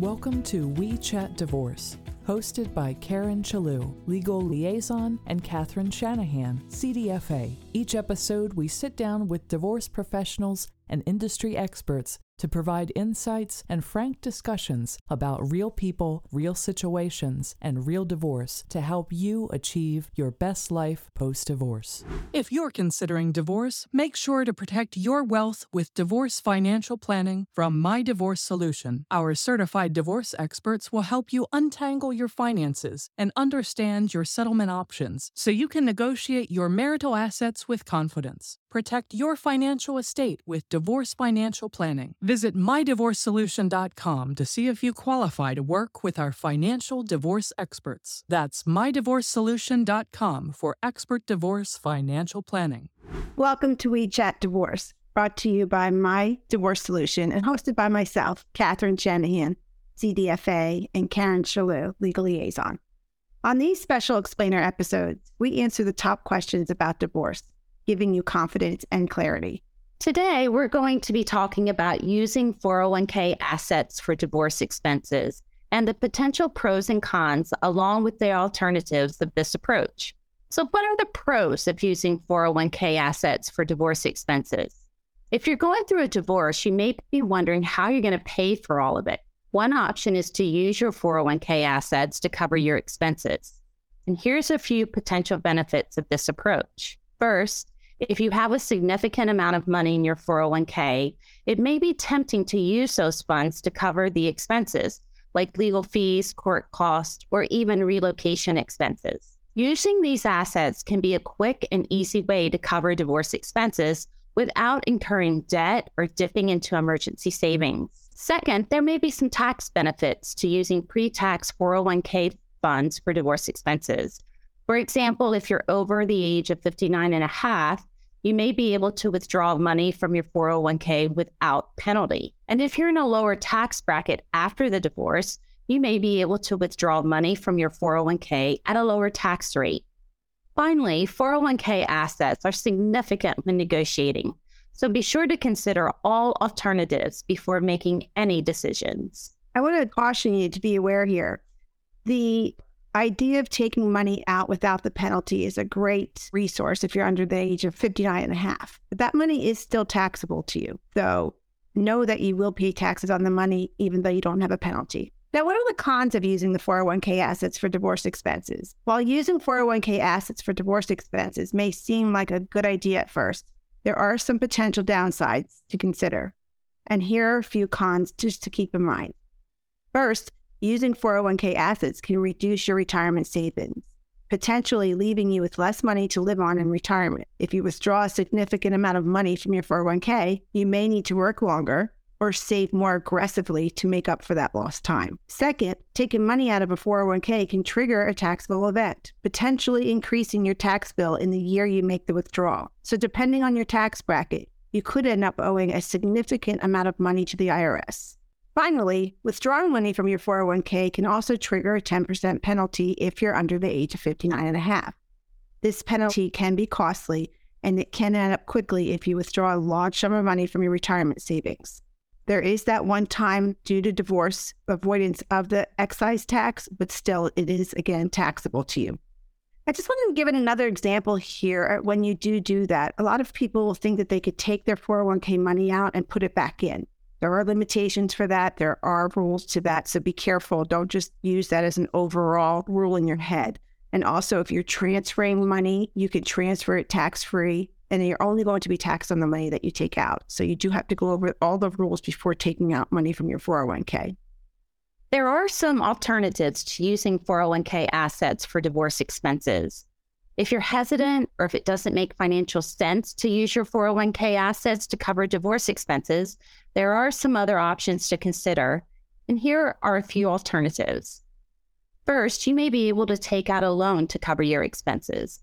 Welcome to We Chat Divorce, hosted by Karen Chellew, legal liaison, and Catherine Shanahan, CDFA. Each episode, we sit down with divorce professionals and industry experts to provide insights and frank discussions about real people, real situations, and real divorce to help you achieve your best life post divorce. If you're considering divorce, make sure to protect your wealth with divorce financial planning from My Divorce Solution. Our certified divorce experts will help you untangle your finances and understand your settlement options so you can negotiate your marital assets with confidence. Protect your financial estate with divorce financial planning. Visit mydivorcesolution.com to see if you qualify to work with our financial divorce experts. That's mydivorcesolution.com for expert divorce financial planning. Welcome to We Chat Divorce, brought to you by My Divorce Solution and hosted by myself, Catherine Shanahan, CDFA, and Karen Chellew, Legal Liaison. On these special explainer episodes, we answer the top questions about divorce giving you confidence and clarity. Today, we're going to be talking about using 401k assets for divorce expenses and the potential pros and cons, along with the alternatives of this approach. So, what are the pros of using 401k assets for divorce expenses? If you're going through a divorce, you may be wondering how you're going to pay for all of it. One option is to use your 401k assets to cover your expenses. And here's a few potential benefits of this approach. First, if you have a significant amount of money in your 401k, it may be tempting to use those funds to cover the expenses like legal fees, court costs, or even relocation expenses. Using these assets can be a quick and easy way to cover divorce expenses without incurring debt or dipping into emergency savings. Second, there may be some tax benefits to using pre tax 401k funds for divorce expenses. For example, if you're over the age of 59 and a half, you may be able to withdraw money from your 401k without penalty. And if you're in a lower tax bracket after the divorce, you may be able to withdraw money from your 401k at a lower tax rate. Finally, 401k assets are significant when negotiating, so be sure to consider all alternatives before making any decisions. I want to caution you to be aware here. The idea of taking money out without the penalty is a great resource if you're under the age of 59 and a half. But that money is still taxable to you. So know that you will pay taxes on the money even though you don't have a penalty. Now, what are the cons of using the 401k assets for divorce expenses? While using 401k assets for divorce expenses may seem like a good idea at first, there are some potential downsides to consider. And here are a few cons just to keep in mind. First, Using 401k assets can reduce your retirement savings, potentially leaving you with less money to live on in retirement. If you withdraw a significant amount of money from your 401k, you may need to work longer or save more aggressively to make up for that lost time. Second, taking money out of a 401k can trigger a taxable event, potentially increasing your tax bill in the year you make the withdrawal. So, depending on your tax bracket, you could end up owing a significant amount of money to the IRS. Finally, withdrawing money from your 401k can also trigger a 10% penalty if you're under the age of 59 and a half. This penalty can be costly and it can add up quickly if you withdraw a large sum of money from your retirement savings. There is that one time due to divorce avoidance of the excise tax, but still it is again taxable to you. I just wanted to give it another example here. When you do do that, a lot of people will think that they could take their 401k money out and put it back in. There are limitations for that. There are rules to that. So be careful. Don't just use that as an overall rule in your head. And also, if you're transferring money, you can transfer it tax free and you're only going to be taxed on the money that you take out. So you do have to go over all the rules before taking out money from your 401k. There are some alternatives to using 401k assets for divorce expenses. If you're hesitant or if it doesn't make financial sense to use your 401k assets to cover divorce expenses, there are some other options to consider. And here are a few alternatives. First, you may be able to take out a loan to cover your expenses.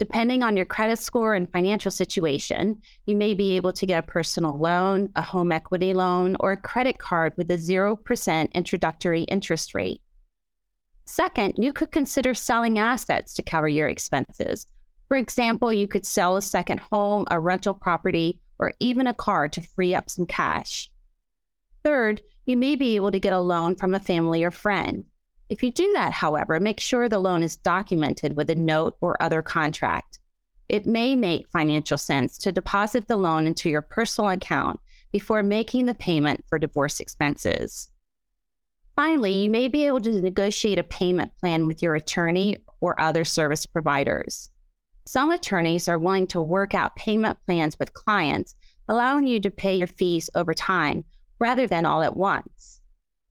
Depending on your credit score and financial situation, you may be able to get a personal loan, a home equity loan, or a credit card with a 0% introductory interest rate. Second, you could consider selling assets to cover your expenses. For example, you could sell a second home, a rental property, or even a car to free up some cash. Third, you may be able to get a loan from a family or friend. If you do that, however, make sure the loan is documented with a note or other contract. It may make financial sense to deposit the loan into your personal account before making the payment for divorce expenses. Finally, you may be able to negotiate a payment plan with your attorney or other service providers. Some attorneys are willing to work out payment plans with clients, allowing you to pay your fees over time rather than all at once.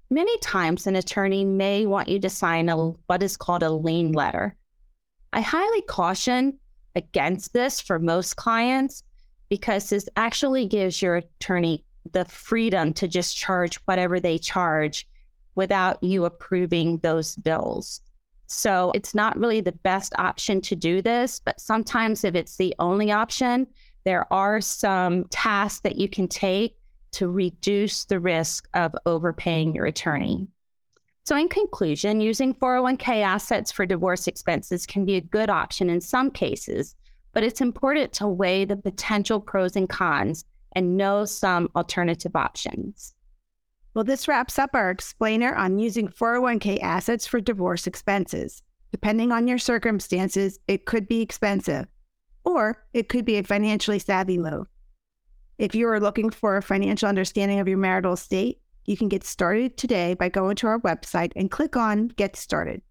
Many times, an attorney may want you to sign a, what is called a lien letter. I highly caution against this for most clients because this actually gives your attorney the freedom to just charge whatever they charge without you approving those bills. So it's not really the best option to do this, but sometimes if it's the only option, there are some tasks that you can take to reduce the risk of overpaying your attorney. So, in conclusion, using 401k assets for divorce expenses can be a good option in some cases, but it's important to weigh the potential pros and cons and know some alternative options. Well, this wraps up our explainer on using 401k assets for divorce expenses. Depending on your circumstances, it could be expensive, or it could be a financially savvy move. If you are looking for a financial understanding of your marital estate, you can get started today by going to our website and click on Get Started.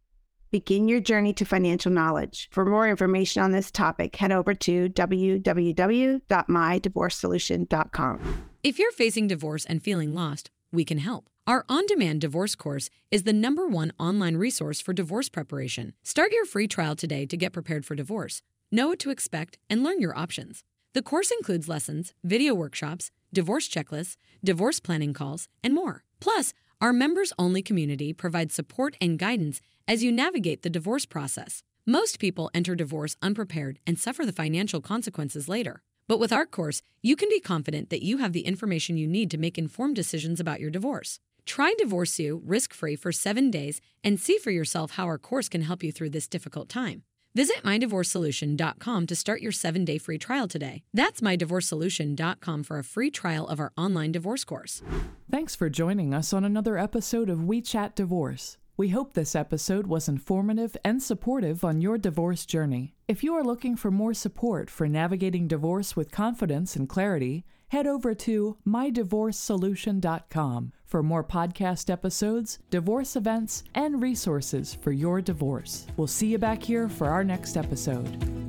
Begin your journey to financial knowledge. For more information on this topic, head over to www.mydivorcesolution.com. If you're facing divorce and feeling lost, we can help. Our on demand divorce course is the number one online resource for divorce preparation. Start your free trial today to get prepared for divorce, know what to expect, and learn your options. The course includes lessons, video workshops, divorce checklists, divorce planning calls, and more. Plus, our members only community provides support and guidance as you navigate the divorce process. Most people enter divorce unprepared and suffer the financial consequences later. But with our course, you can be confident that you have the information you need to make informed decisions about your divorce. Try Divorce You risk free for seven days and see for yourself how our course can help you through this difficult time. Visit mydivorcesolution.com to start your seven day free trial today. That's mydivorcesolution.com for a free trial of our online divorce course. Thanks for joining us on another episode of We Chat Divorce. We hope this episode was informative and supportive on your divorce journey. If you are looking for more support for navigating divorce with confidence and clarity, head over to mydivorcesolution.com for more podcast episodes, divorce events, and resources for your divorce. We'll see you back here for our next episode.